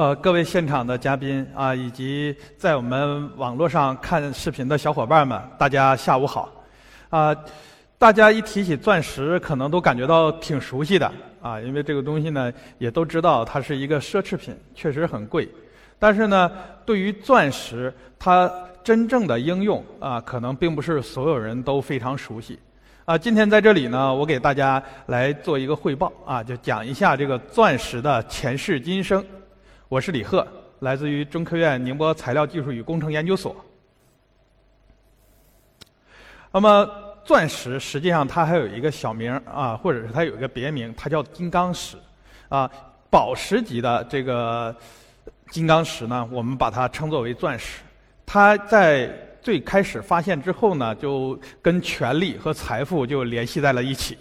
呃，各位现场的嘉宾啊，以及在我们网络上看视频的小伙伴们，大家下午好。啊，大家一提起钻石，可能都感觉到挺熟悉的啊，因为这个东西呢，也都知道它是一个奢侈品，确实很贵。但是呢，对于钻石，它真正的应用啊，可能并不是所有人都非常熟悉。啊，今天在这里呢，我给大家来做一个汇报啊，就讲一下这个钻石的前世今生。我是李贺，来自于中科院宁波材料技术与工程研究所。那么，钻石实际上它还有一个小名啊，或者是它有一个别名，它叫金刚石。啊，宝石级的这个金刚石呢，我们把它称作为钻石。它在最开始发现之后呢，就跟权力和财富就联系在了一起。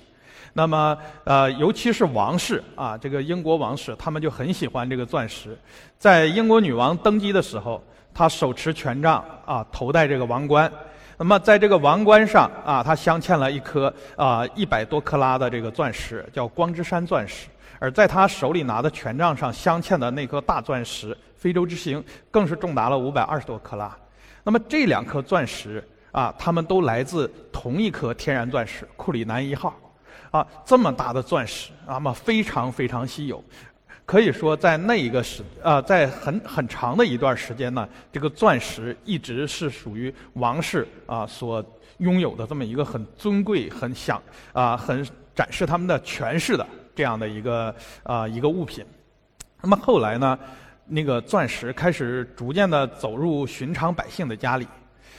那么，呃，尤其是王室啊，这个英国王室，他们就很喜欢这个钻石。在英国女王登基的时候，她手持权杖啊，头戴这个王冠。那么，在这个王冠上啊，她镶嵌了一颗啊一百多克拉的这个钻石，叫光之山钻石。而在她手里拿的权杖上镶嵌的那颗大钻石——非洲之星，更是重达了五百二十多克拉。那么，这两颗钻石啊，它们都来自同一颗天然钻石——库里南一号。啊，这么大的钻石，那么非常非常稀有，可以说在那一个时啊，在很很长的一段时间呢，这个钻石一直是属于王室啊所拥有的这么一个很尊贵、很享啊、很展示他们的权势的这样的一个啊一个物品。那么后来呢，那个钻石开始逐渐的走入寻常百姓的家里。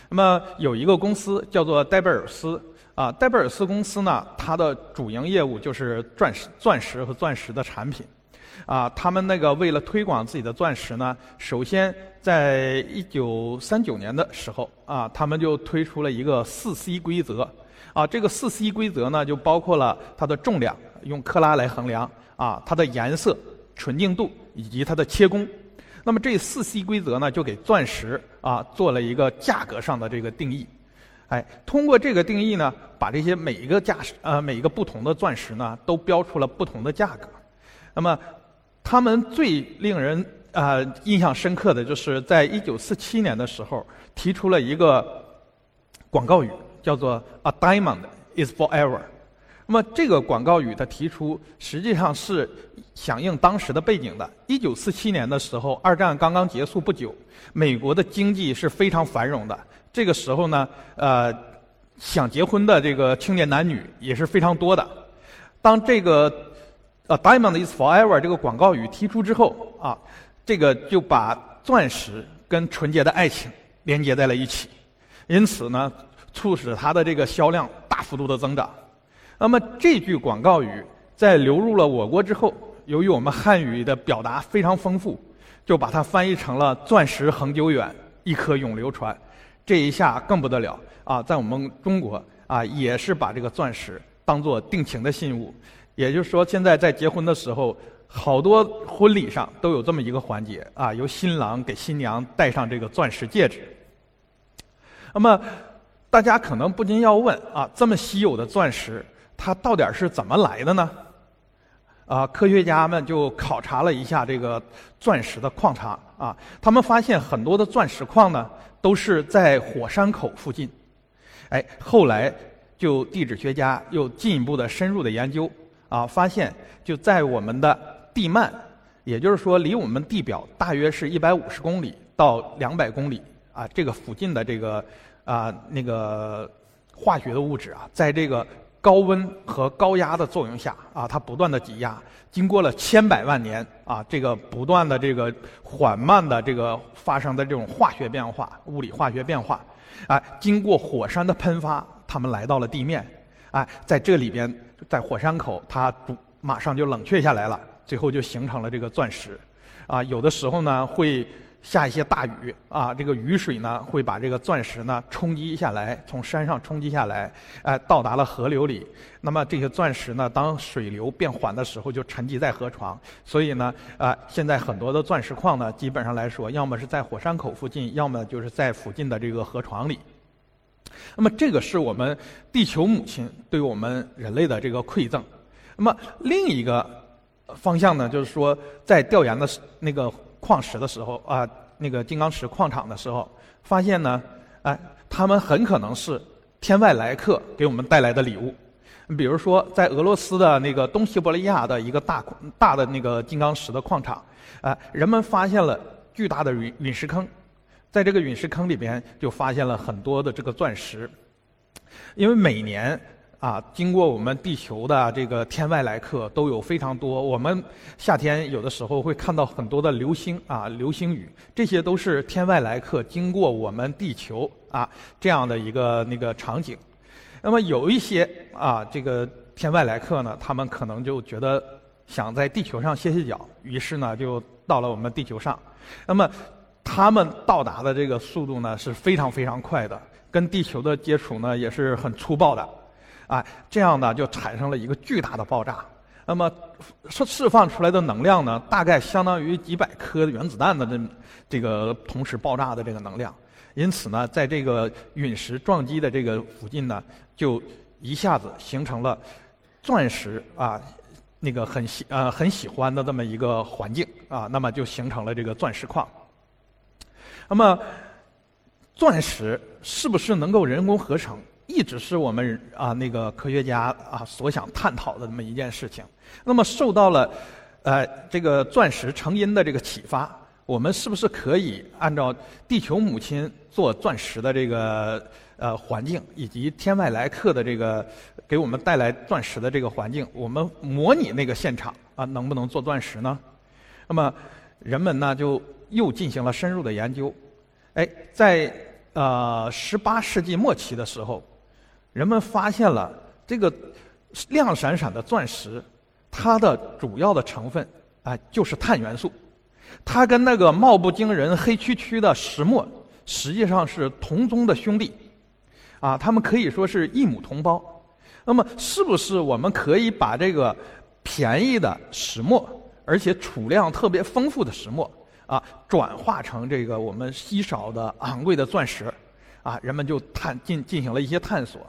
那么有一个公司叫做戴贝尔斯。啊，戴贝尔斯公司呢，它的主营业务就是钻石、钻石和钻石的产品。啊，他们那个为了推广自己的钻石呢，首先在一九三九年的时候，啊，他们就推出了一个四 C 规则。啊，这个四 C 规则呢，就包括了它的重量，用克拉来衡量；啊，它的颜色、纯净度以及它的切工。那么这四 C 规则呢，就给钻石啊做了一个价格上的这个定义。哎，通过这个定义呢，把这些每一个价呃每一个不同的钻石呢，都标出了不同的价格。那么，他们最令人啊印象深刻的就是在一九四七年的时候提出了一个广告语，叫做 “A diamond is forever”。那么这个广告语的提出，实际上是响应当时的背景的。一九四七年的时候，二战刚刚结束不久，美国的经济是非常繁荣的。这个时候呢，呃，想结婚的这个青年男女也是非常多的。当这个呃 “Diamond is forever” 这个广告语提出之后啊，这个就把钻石跟纯洁的爱情连接在了一起，因此呢，促使它的这个销量大幅度的增长。那么这句广告语在流入了我国之后，由于我们汉语的表达非常丰富，就把它翻译成了“钻石恒久远，一颗永流传”。这一下更不得了啊！在我们中国啊，也是把这个钻石当做定情的信物。也就是说，现在在结婚的时候，好多婚礼上都有这么一个环节啊，由新郎给新娘戴上这个钻石戒指。那么，大家可能不禁要问啊，这么稀有的钻石，它到底是怎么来的呢？啊，科学家们就考察了一下这个钻石的矿场啊，他们发现很多的钻石矿呢。都是在火山口附近，哎，后来就地质学家又进一步的深入的研究，啊，发现就在我们的地幔，也就是说离我们地表大约是一百五十公里到两百公里啊，这个附近的这个啊那个化学的物质啊，在这个。高温和高压的作用下，啊，它不断的挤压，经过了千百万年，啊，这个不断的这个缓慢的这个发生的这种化学变化，物理化学变化，啊，经过火山的喷发，它们来到了地面，啊，在这里边，在火山口，它不马上就冷却下来了，最后就形成了这个钻石，啊，有的时候呢会下一些大雨啊，这个雨水呢会把这个钻石呢冲击下来，从山上冲击下来，哎，到达了河流里。那么这些钻石呢，当水流变缓的时候，就沉积在河床。所以呢，啊，现在很多的钻石矿呢，基本上来说，要么是在火山口附近，要么就是在附近的这个河床里。那么这个是我们地球母亲对我们人类的这个馈赠。那么另一个方向呢，就是说在调研的那个。矿石的时候啊，那个金刚石矿场的时候，发现呢，哎，他们很可能是天外来客给我们带来的礼物。比如说，在俄罗斯的那个东西伯利亚的一个大大的那个金刚石的矿场，啊，人们发现了巨大的陨陨石坑，在这个陨石坑里边就发现了很多的这个钻石，因为每年。啊，经过我们地球的这个天外来客都有非常多。我们夏天有的时候会看到很多的流星啊，流星雨，这些都是天外来客经过我们地球啊这样的一个那个场景。那么有一些啊，这个天外来客呢，他们可能就觉得想在地球上歇歇脚，于是呢就到了我们地球上。那么他们到达的这个速度呢是非常非常快的，跟地球的接触呢也是很粗暴的。啊，这样呢就产生了一个巨大的爆炸。那么释释放出来的能量呢，大概相当于几百颗原子弹的这这个同时爆炸的这个能量。因此呢，在这个陨石撞击的这个附近呢，就一下子形成了钻石啊那个很喜呃很喜欢的这么一个环境啊。那么就形成了这个钻石矿。那么钻石是不是能够人工合成？一直是我们啊那个科学家啊所想探讨的这么一件事情。那么受到了呃这个钻石成因的这个启发，我们是不是可以按照地球母亲做钻石的这个呃环境，以及天外来客的这个给我们带来钻石的这个环境，我们模拟那个现场啊能不能做钻石呢？那么人们呢就又进行了深入的研究。哎，在呃十八世纪末期的时候。人们发现了这个亮闪闪的钻石，它的主要的成分啊就是碳元素，它跟那个貌不惊人、黑黢黢的石墨实际上是同宗的兄弟，啊，他们可以说是异母同胞。那么，是不是我们可以把这个便宜的石墨，而且储量特别丰富的石墨啊，转化成这个我们稀少的昂贵的钻石？啊，人们就探进进行了一些探索。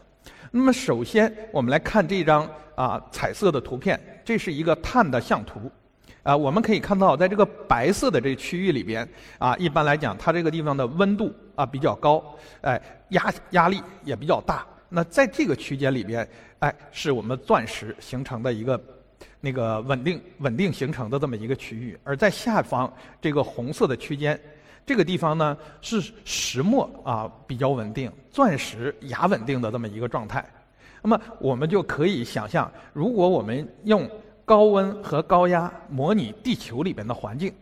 那么，首先我们来看这张啊彩色的图片，这是一个碳的相图。啊，我们可以看到，在这个白色的这区域里边，啊，一般来讲，它这个地方的温度啊比较高，哎，压压力也比较大。那在这个区间里边，哎，是我们钻石形成的一个那个稳定稳定形成的这么一个区域。而在下方这个红色的区间。这个地方呢是石墨啊比较稳定，钻石亚稳定的这么一个状态。那么我们就可以想象，如果我们用高温和高压模拟地球里边的环境，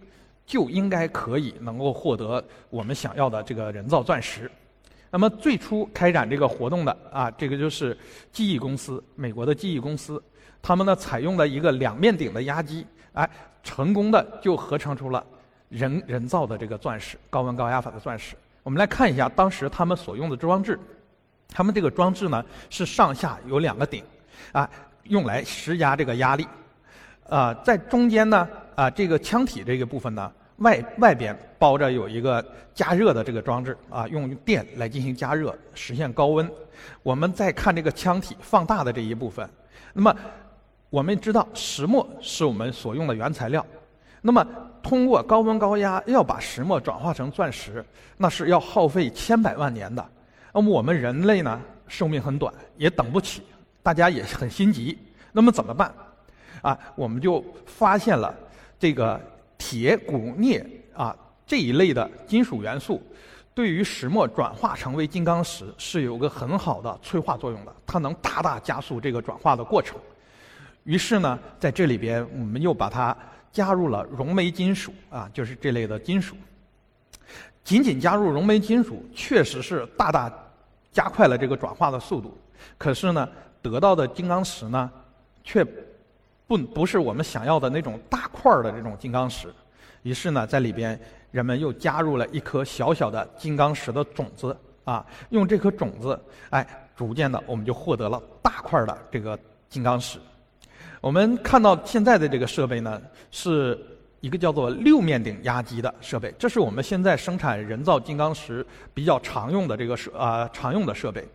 就应该可以能够获得我们想要的这个人造钻石。那么最初开展这个活动的啊，这个就是记忆公司，美国的记忆公司，他们呢采用了一个两面顶的压机，哎，成功的就合成出了。人人造的这个钻石，高温高压法的钻石，我们来看一下当时他们所用的装置。他们这个装置呢是上下有两个顶，啊，用来施加这个压力。啊，在中间呢，啊，这个腔体这个部分呢，外外边包着有一个加热的这个装置，啊，用电来进行加热，实现高温。我们再看这个腔体放大的这一部分，那么我们知道石墨是我们所用的原材料。那么，通过高温高压要把石墨转化成钻石，那是要耗费千百万年的。那么我们人类呢，寿命很短，也等不起，大家也很心急。那么怎么办？啊，我们就发现了这个铁、钴、镍啊这一类的金属元素，对于石墨转化成为金刚石是有个很好的催化作用的，它能大大加速这个转化的过程。于是呢，在这里边，我们又把它。加入了熔煤金属啊，就是这类的金属。仅仅加入熔煤金属，确实是大大加快了这个转化的速度。可是呢，得到的金刚石呢，却不不是我们想要的那种大块儿的这种金刚石。于是呢，在里边人们又加入了一颗小小的金刚石的种子啊，用这颗种子，哎，逐渐的我们就获得了大块的这个金刚石。我们看到现在的这个设备呢，是一个叫做六面顶压机的设备，这是我们现在生产人造金刚石比较常用的这个设啊常用的设备。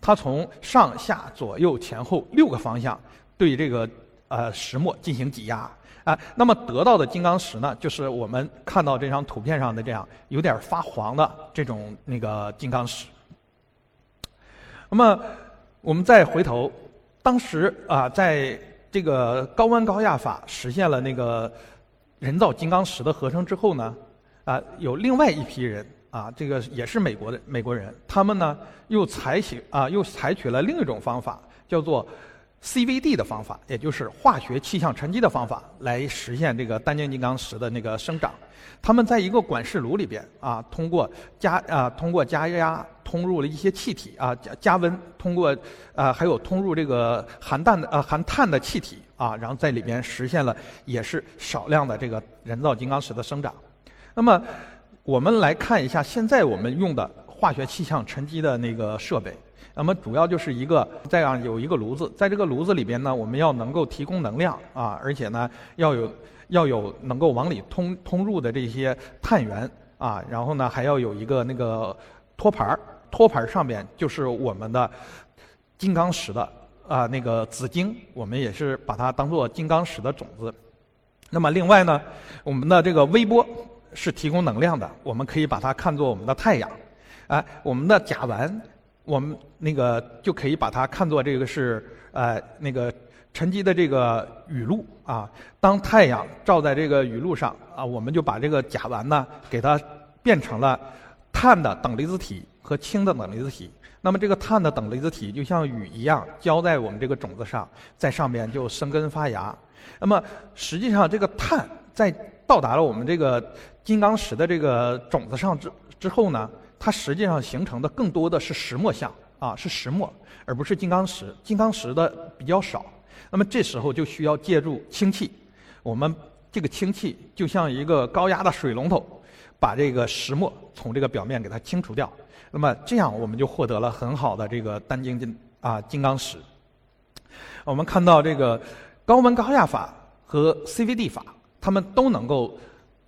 它从上下左右前后六个方向对这个呃石墨进行挤压啊，那么得到的金刚石呢，就是我们看到这张图片上的这样有点发黄的这种那个金刚石。那么我们再回头，当时啊在这个高温高压法实现了那个人造金刚石的合成之后呢，啊，有另外一批人啊，这个也是美国的美国人，他们呢又采取啊又采取了另一种方法，叫做 CVD 的方法，也就是化学气象沉积的方法，来实现这个单晶金刚石的那个生长。他们在一个管式炉里边啊，通过加啊，通过加压通入了一些气体啊，加加温，通过啊，还有通入这个含氮的呃含碳的气体啊，然后在里边实现了也是少量的这个人造金刚石的生长。那么我们来看一下现在我们用的化学气象沉积的那个设备，那么主要就是一个这样有一个炉子，在这个炉子里边呢，我们要能够提供能量啊，而且呢要有。要有能够往里通通入的这些碳源啊，然后呢还要有一个那个托盘儿，托盘儿上边就是我们的金刚石的啊那个紫晶，我们也是把它当做金刚石的种子。那么另外呢，我们的这个微波是提供能量的，我们可以把它看作我们的太阳。哎，我们的甲烷，我们那个就可以把它看作这个是呃那个。沉积的这个雨露啊，当太阳照在这个雨露上啊，我们就把这个甲烷呢，给它变成了碳的等离子体和氢的等离子体。那么这个碳的等离子体就像雨一样浇在我们这个种子上，在上面就生根发芽。那么实际上这个碳在到达了我们这个金刚石的这个种子上之之后呢，它实际上形成的更多的是石墨相啊，是石墨，而不是金刚石。金刚石的比较少。那么这时候就需要借助氢气，我们这个氢气就像一个高压的水龙头，把这个石墨从这个表面给它清除掉。那么这样我们就获得了很好的这个单晶金啊金刚石。我们看到这个高温高压法和 CVD 法，它们都能够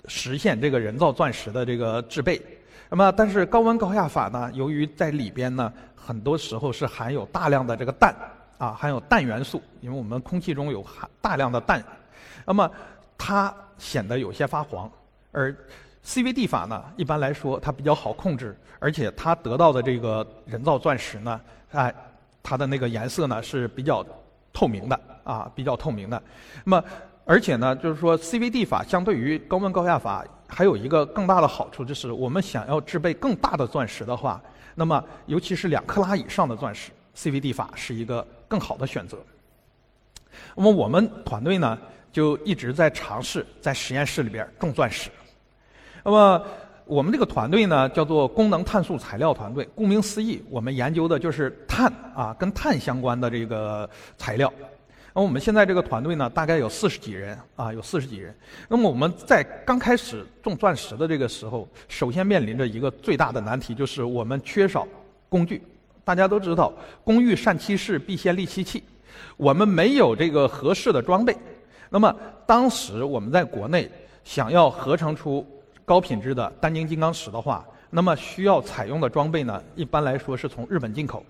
实现这个人造钻石的这个制备。那么但是高温高压法呢，由于在里边呢，很多时候是含有大量的这个氮。啊，含有氮元素，因为我们空气中有含大量的氮，那么它显得有些发黄。而 CVD 法呢，一般来说它比较好控制，而且它得到的这个人造钻石呢，哎，它的那个颜色呢是比较透明的啊，比较透明的。那么而且呢，就是说 CVD 法相对于高温高压法还有一个更大的好处，就是我们想要制备更大的钻石的话，那么尤其是两克拉以上的钻石。CVD 法是一个更好的选择。那么我们团队呢，就一直在尝试在实验室里边种钻石。那么我们这个团队呢，叫做功能碳素材料团队。顾名思义，我们研究的就是碳啊，跟碳相关的这个材料。那我们现在这个团队呢，大概有四十几人啊，有四十几人。那么我们在刚开始种钻石的这个时候，首先面临着一个最大的难题，就是我们缺少工具。大家都知道，工欲善其事，必先利其器。我们没有这个合适的装备。那么，当时我们在国内想要合成出高品质的单晶金刚石的话，那么需要采用的装备呢，一般来说是从日本进口。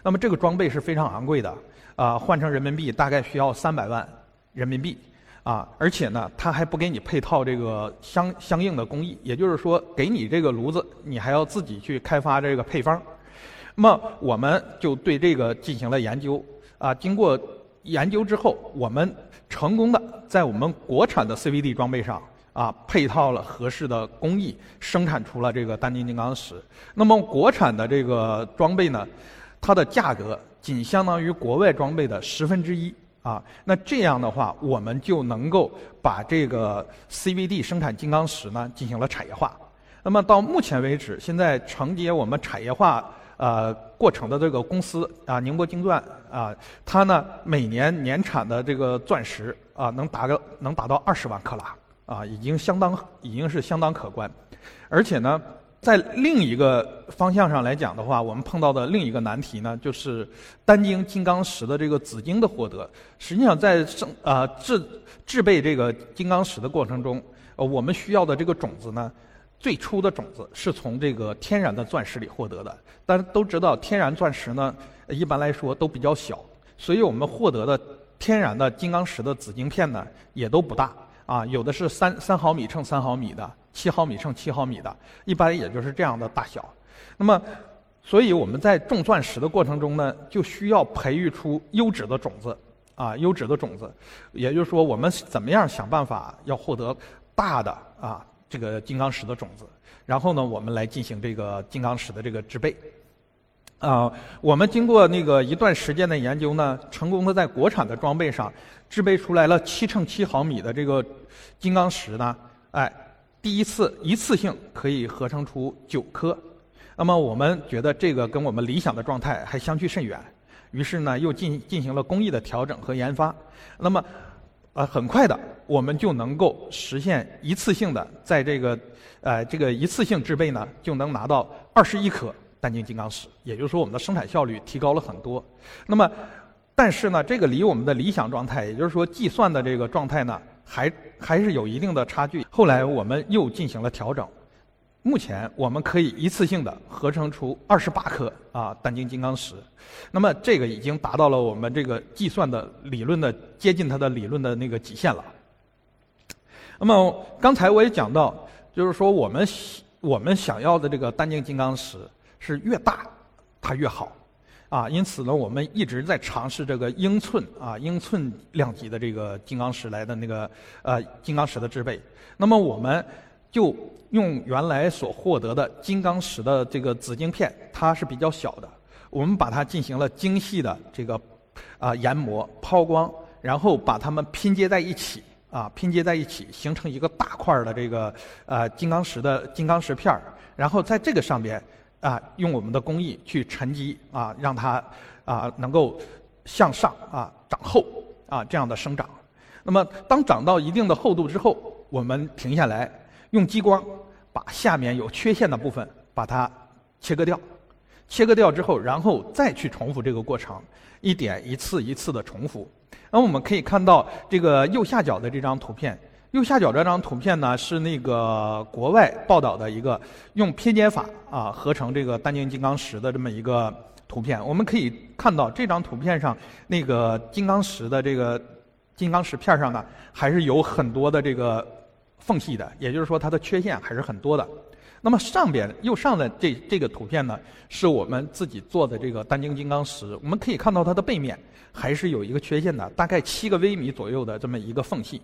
那么这个装备是非常昂贵的，啊，换成人民币大概需要三百万人民币，啊，而且呢，他还不给你配套这个相相应的工艺，也就是说，给你这个炉子，你还要自己去开发这个配方。那么我们就对这个进行了研究啊，经过研究之后，我们成功的在我们国产的 CVD 装备上啊配套了合适的工艺，生产出了这个单晶金刚石。那么国产的这个装备呢，它的价格仅相当于国外装备的十分之一啊。那这样的话，我们就能够把这个 CVD 生产金刚石呢进行了产业化。那么到目前为止，现在承接我们产业化。呃，过程的这个公司啊，宁波晶钻啊，它呢每年年产的这个钻石啊，能达个能达到二十万克拉啊，已经相当已经是相当可观。而且呢，在另一个方向上来讲的话，我们碰到的另一个难题呢，就是单晶金刚石的这个紫晶的获得。实际上，在生啊制制备这个金刚石的过程中，呃，我们需要的这个种子呢，最初的种子是从这个天然的钻石里获得的。大家都知道，天然钻石呢，一般来说都比较小，所以我们获得的天然的金刚石的紫晶片呢，也都不大啊，有的是三三毫米乘三毫米的，七毫米乘七毫米的，一般也就是这样的大小。那么，所以我们在种钻石的过程中呢，就需要培育出优质的种子啊，优质的种子。也就是说，我们怎么样想办法要获得大的啊这个金刚石的种子，然后呢，我们来进行这个金刚石的这个制备。啊，我们经过那个一段时间的研究呢，成功的在国产的装备上制备出来了七乘七毫米的这个金刚石呢，哎，第一次一次性可以合成出九颗。那么我们觉得这个跟我们理想的状态还相去甚远，于是呢又进进行了工艺的调整和研发。那么，呃，很快的我们就能够实现一次性的在这个呃这个一次性制备呢，就能拿到二十一颗。单晶金刚石，也就是说，我们的生产效率提高了很多。那么，但是呢，这个离我们的理想状态，也就是说计算的这个状态呢，还还是有一定的差距。后来我们又进行了调整，目前我们可以一次性的合成出二十八颗啊单晶金刚石。那么，这个已经达到了我们这个计算的理论的接近它的理论的那个极限了。那么，刚才我也讲到，就是说我们我们想要的这个单晶金刚石。是越大，它越好，啊，因此呢，我们一直在尝试这个英寸啊，英寸量级的这个金刚石来的那个呃金刚石的制备。那么，我们就用原来所获得的金刚石的这个紫晶片，它是比较小的，我们把它进行了精细的这个啊研磨、抛光，然后把它们拼接在一起，啊，拼接在一起，形成一个大块的这个呃金刚石的金刚石片儿，然后在这个上边。啊，用我们的工艺去沉积啊，让它啊能够向上啊长厚啊这样的生长。那么，当长到一定的厚度之后，我们停下来，用激光把下面有缺陷的部分把它切割掉。切割掉之后，然后再去重复这个过程，一点一次一次的重复。那我们可以看到这个右下角的这张图片。右下角这张图片呢，是那个国外报道的一个用拼接法啊合成这个单晶金刚石的这么一个图片。我们可以看到这张图片上那个金刚石的这个金刚石片上呢，还是有很多的这个缝隙的，也就是说它的缺陷还是很多的。那么上边右上的这这个图片呢，是我们自己做的这个单晶金刚石，我们可以看到它的背面还是有一个缺陷的，大概七个微米左右的这么一个缝隙。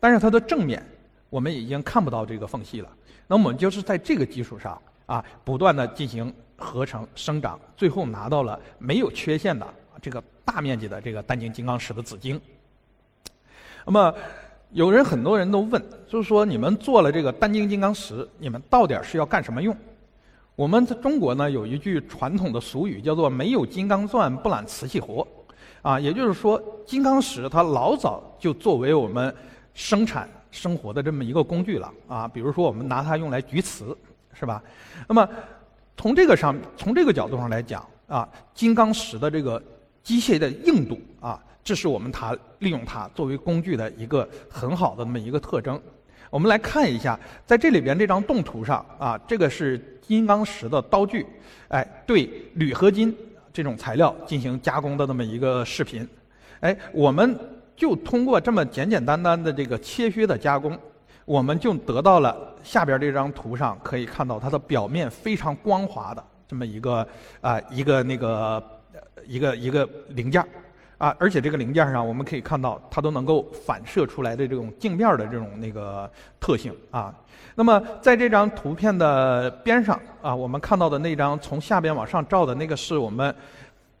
但是它的正面，我们已经看不到这个缝隙了。那我们就是在这个基础上啊，不断的进行合成生长，最后拿到了没有缺陷的这个大面积的这个单晶金刚石的紫晶。那么，有人很多人都问，就是说你们做了这个单晶金刚石，你们到底是要干什么用？我们在中国呢有一句传统的俗语，叫做“没有金刚钻，不揽瓷器活”。啊，也就是说，金刚石它老早就作为我们生产生活的这么一个工具了啊，比如说我们拿它用来锯瓷，是吧？那么从这个上，从这个角度上来讲啊，金刚石的这个机械的硬度啊，这是我们它利用它作为工具的一个很好的那么一个特征。我们来看一下，在这里边这张动图上啊，这个是金刚石的刀具，哎，对铝合金这种材料进行加工的那么一个视频，哎，我们。就通过这么简简单单的这个切削的加工，我们就得到了下边这张图上可以看到它的表面非常光滑的这么一个啊一个那个一个一个零件啊，而且这个零件上我们可以看到它都能够反射出来的这种镜面的这种那个特性啊。那么在这张图片的边上啊，我们看到的那张从下边往上照的那个是我们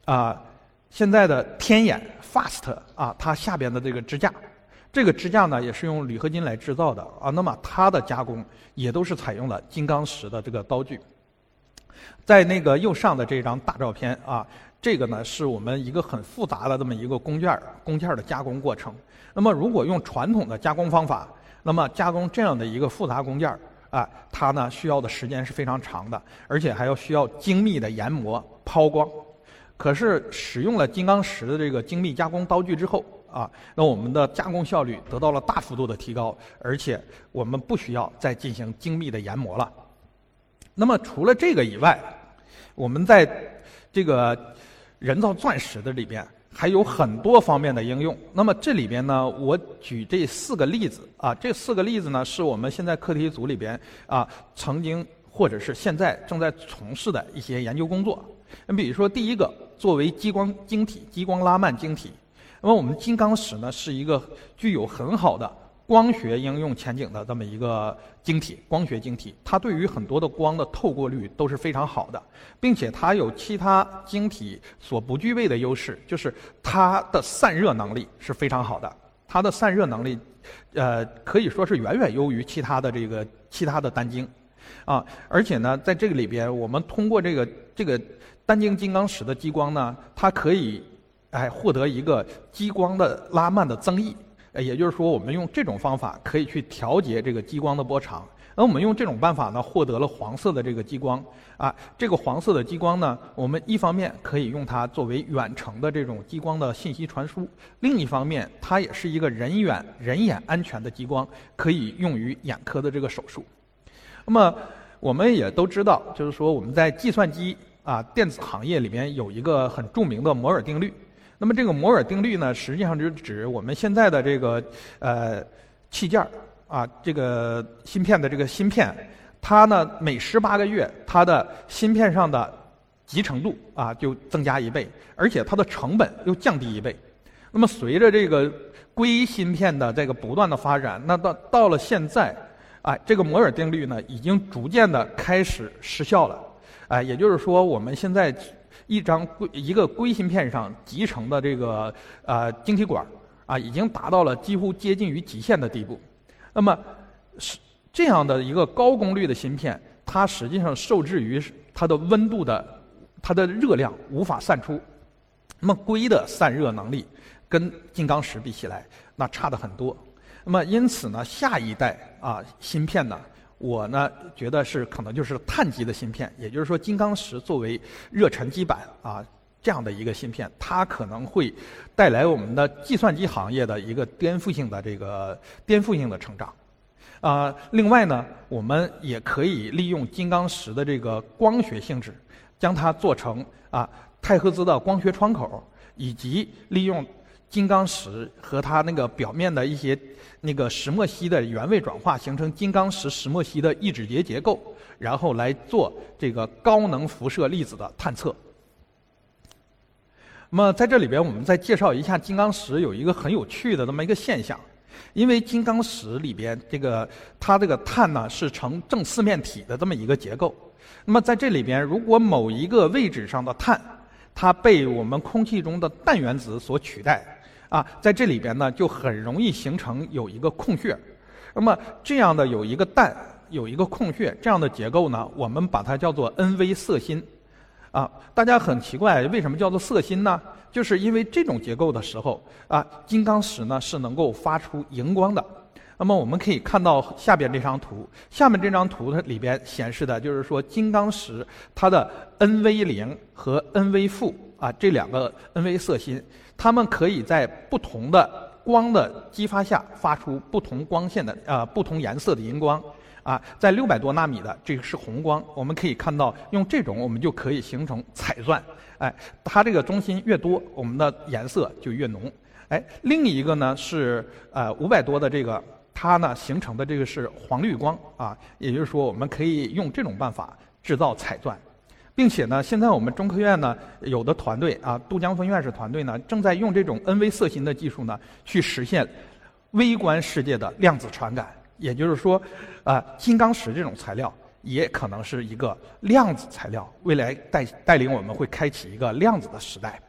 啊。现在的天眼 Fast 啊，它下边的这个支架，这个支架呢也是用铝合金来制造的啊。那么它的加工也都是采用了金刚石的这个刀具。在那个右上的这张大照片啊，这个呢是我们一个很复杂的这么一个工件儿工件儿的加工过程。那么如果用传统的加工方法那么加工这样的一个复杂工件儿啊，它呢需要的时间是非常长的，而且还要需要精密的研磨、抛光。可是使用了金刚石的这个精密加工刀具之后啊，那我们的加工效率得到了大幅度的提高，而且我们不需要再进行精密的研磨了。那么除了这个以外，我们在这个人造钻石的里边还有很多方面的应用。那么这里边呢，我举这四个例子啊，这四个例子呢是我们现在课题组里边啊曾经或者是现在正在从事的一些研究工作。那比如说第一个。作为激光晶体、激光拉曼晶体，那么我们金刚石呢是一个具有很好的光学应用前景的这么一个晶体，光学晶体，它对于很多的光的透过率都是非常好的，并且它有其他晶体所不具备的优势，就是它的散热能力是非常好的，它的散热能力，呃，可以说是远远优于其他的这个其他的单晶，啊，而且呢，在这个里边，我们通过这个这个。单晶金刚石的激光呢，它可以，哎，获得一个激光的拉曼的增益，也就是说，我们用这种方法可以去调节这个激光的波长。而我们用这种办法呢，获得了黄色的这个激光。啊，这个黄色的激光呢，我们一方面可以用它作为远程的这种激光的信息传输，另一方面，它也是一个人眼人眼安全的激光，可以用于眼科的这个手术。那么，我们也都知道，就是说我们在计算机。啊，电子行业里面有一个很著名的摩尔定律。那么这个摩尔定律呢，实际上就是指我们现在的这个呃器件儿啊，这个芯片的这个芯片，它呢每十八个月，它的芯片上的集成度啊就增加一倍，而且它的成本又降低一倍。那么随着这个硅芯片的这个不断的发展，那到到了现在，啊，这个摩尔定律呢已经逐渐的开始失效了。哎，也就是说，我们现在一张硅一个硅芯片上集成的这个呃晶体管啊，已经达到了几乎接近于极限的地步。那么是这样的一个高功率的芯片，它实际上受制于它的温度的它的热量无法散出。那么硅的散热能力跟金刚石比起来，那差的很多。那么因此呢，下一代啊芯片呢。我呢觉得是可能就是碳基的芯片，也就是说金刚石作为热沉积板啊这样的一个芯片，它可能会带来我们的计算机行业的一个颠覆性的这个颠覆性的成长。啊，另外呢，我们也可以利用金刚石的这个光学性质，将它做成啊太赫兹的光学窗口，以及利用金刚石和它那个表面的一些。那个石墨烯的原位转化形成金刚石石墨烯的异质结结构，然后来做这个高能辐射粒子的探测。那么在这里边，我们再介绍一下金刚石有一个很有趣的这么一个现象，因为金刚石里边这个它这个碳呢是呈正四面体的这么一个结构。那么在这里边，如果某一个位置上的碳，它被我们空气中的氮原子所取代。啊，在这里边呢，就很容易形成有一个空穴。那么这样的有一个氮，有一个空穴，这样的结构呢，我们把它叫做 N-V 色心。啊，大家很奇怪，为什么叫做色心呢？就是因为这种结构的时候，啊，金刚石呢是能够发出荧光的。那么我们可以看到下边这张图，下面这张图它里边显示的就是说金刚石它的 N-V 零和 N-V 负啊这两个 N-V 色心。它们可以在不同的光的激发下发出不同光线的呃不同颜色的荧光。啊，在六百多纳米的这个是红光，我们可以看到用这种我们就可以形成彩钻，哎，它这个中心越多，我们的颜色就越浓，哎，另一个呢是呃五百多的这个，它呢形成的这个是黄绿光。啊，也就是说我们可以用这种办法制造彩钻。并且呢，现在我们中科院呢有的团队啊，杜江峰院士团队呢正在用这种 N-V 色芯的技术呢，去实现微观世界的量子传感。也就是说，啊，金刚石这种材料也可能是一个量子材料，未来带带领我们会开启一个量子的时代。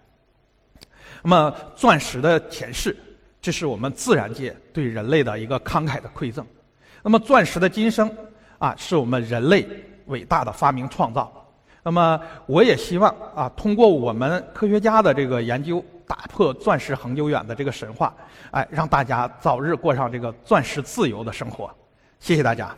那么，钻石的前世，这是我们自然界对人类的一个慷慨的馈赠。那么，钻石的今生，啊，是我们人类伟大的发明创造。那么，我也希望啊，通过我们科学家的这个研究打破钻石恒久远的这个神话，哎，让大家早日过上这个钻石自由的生活。谢谢大家。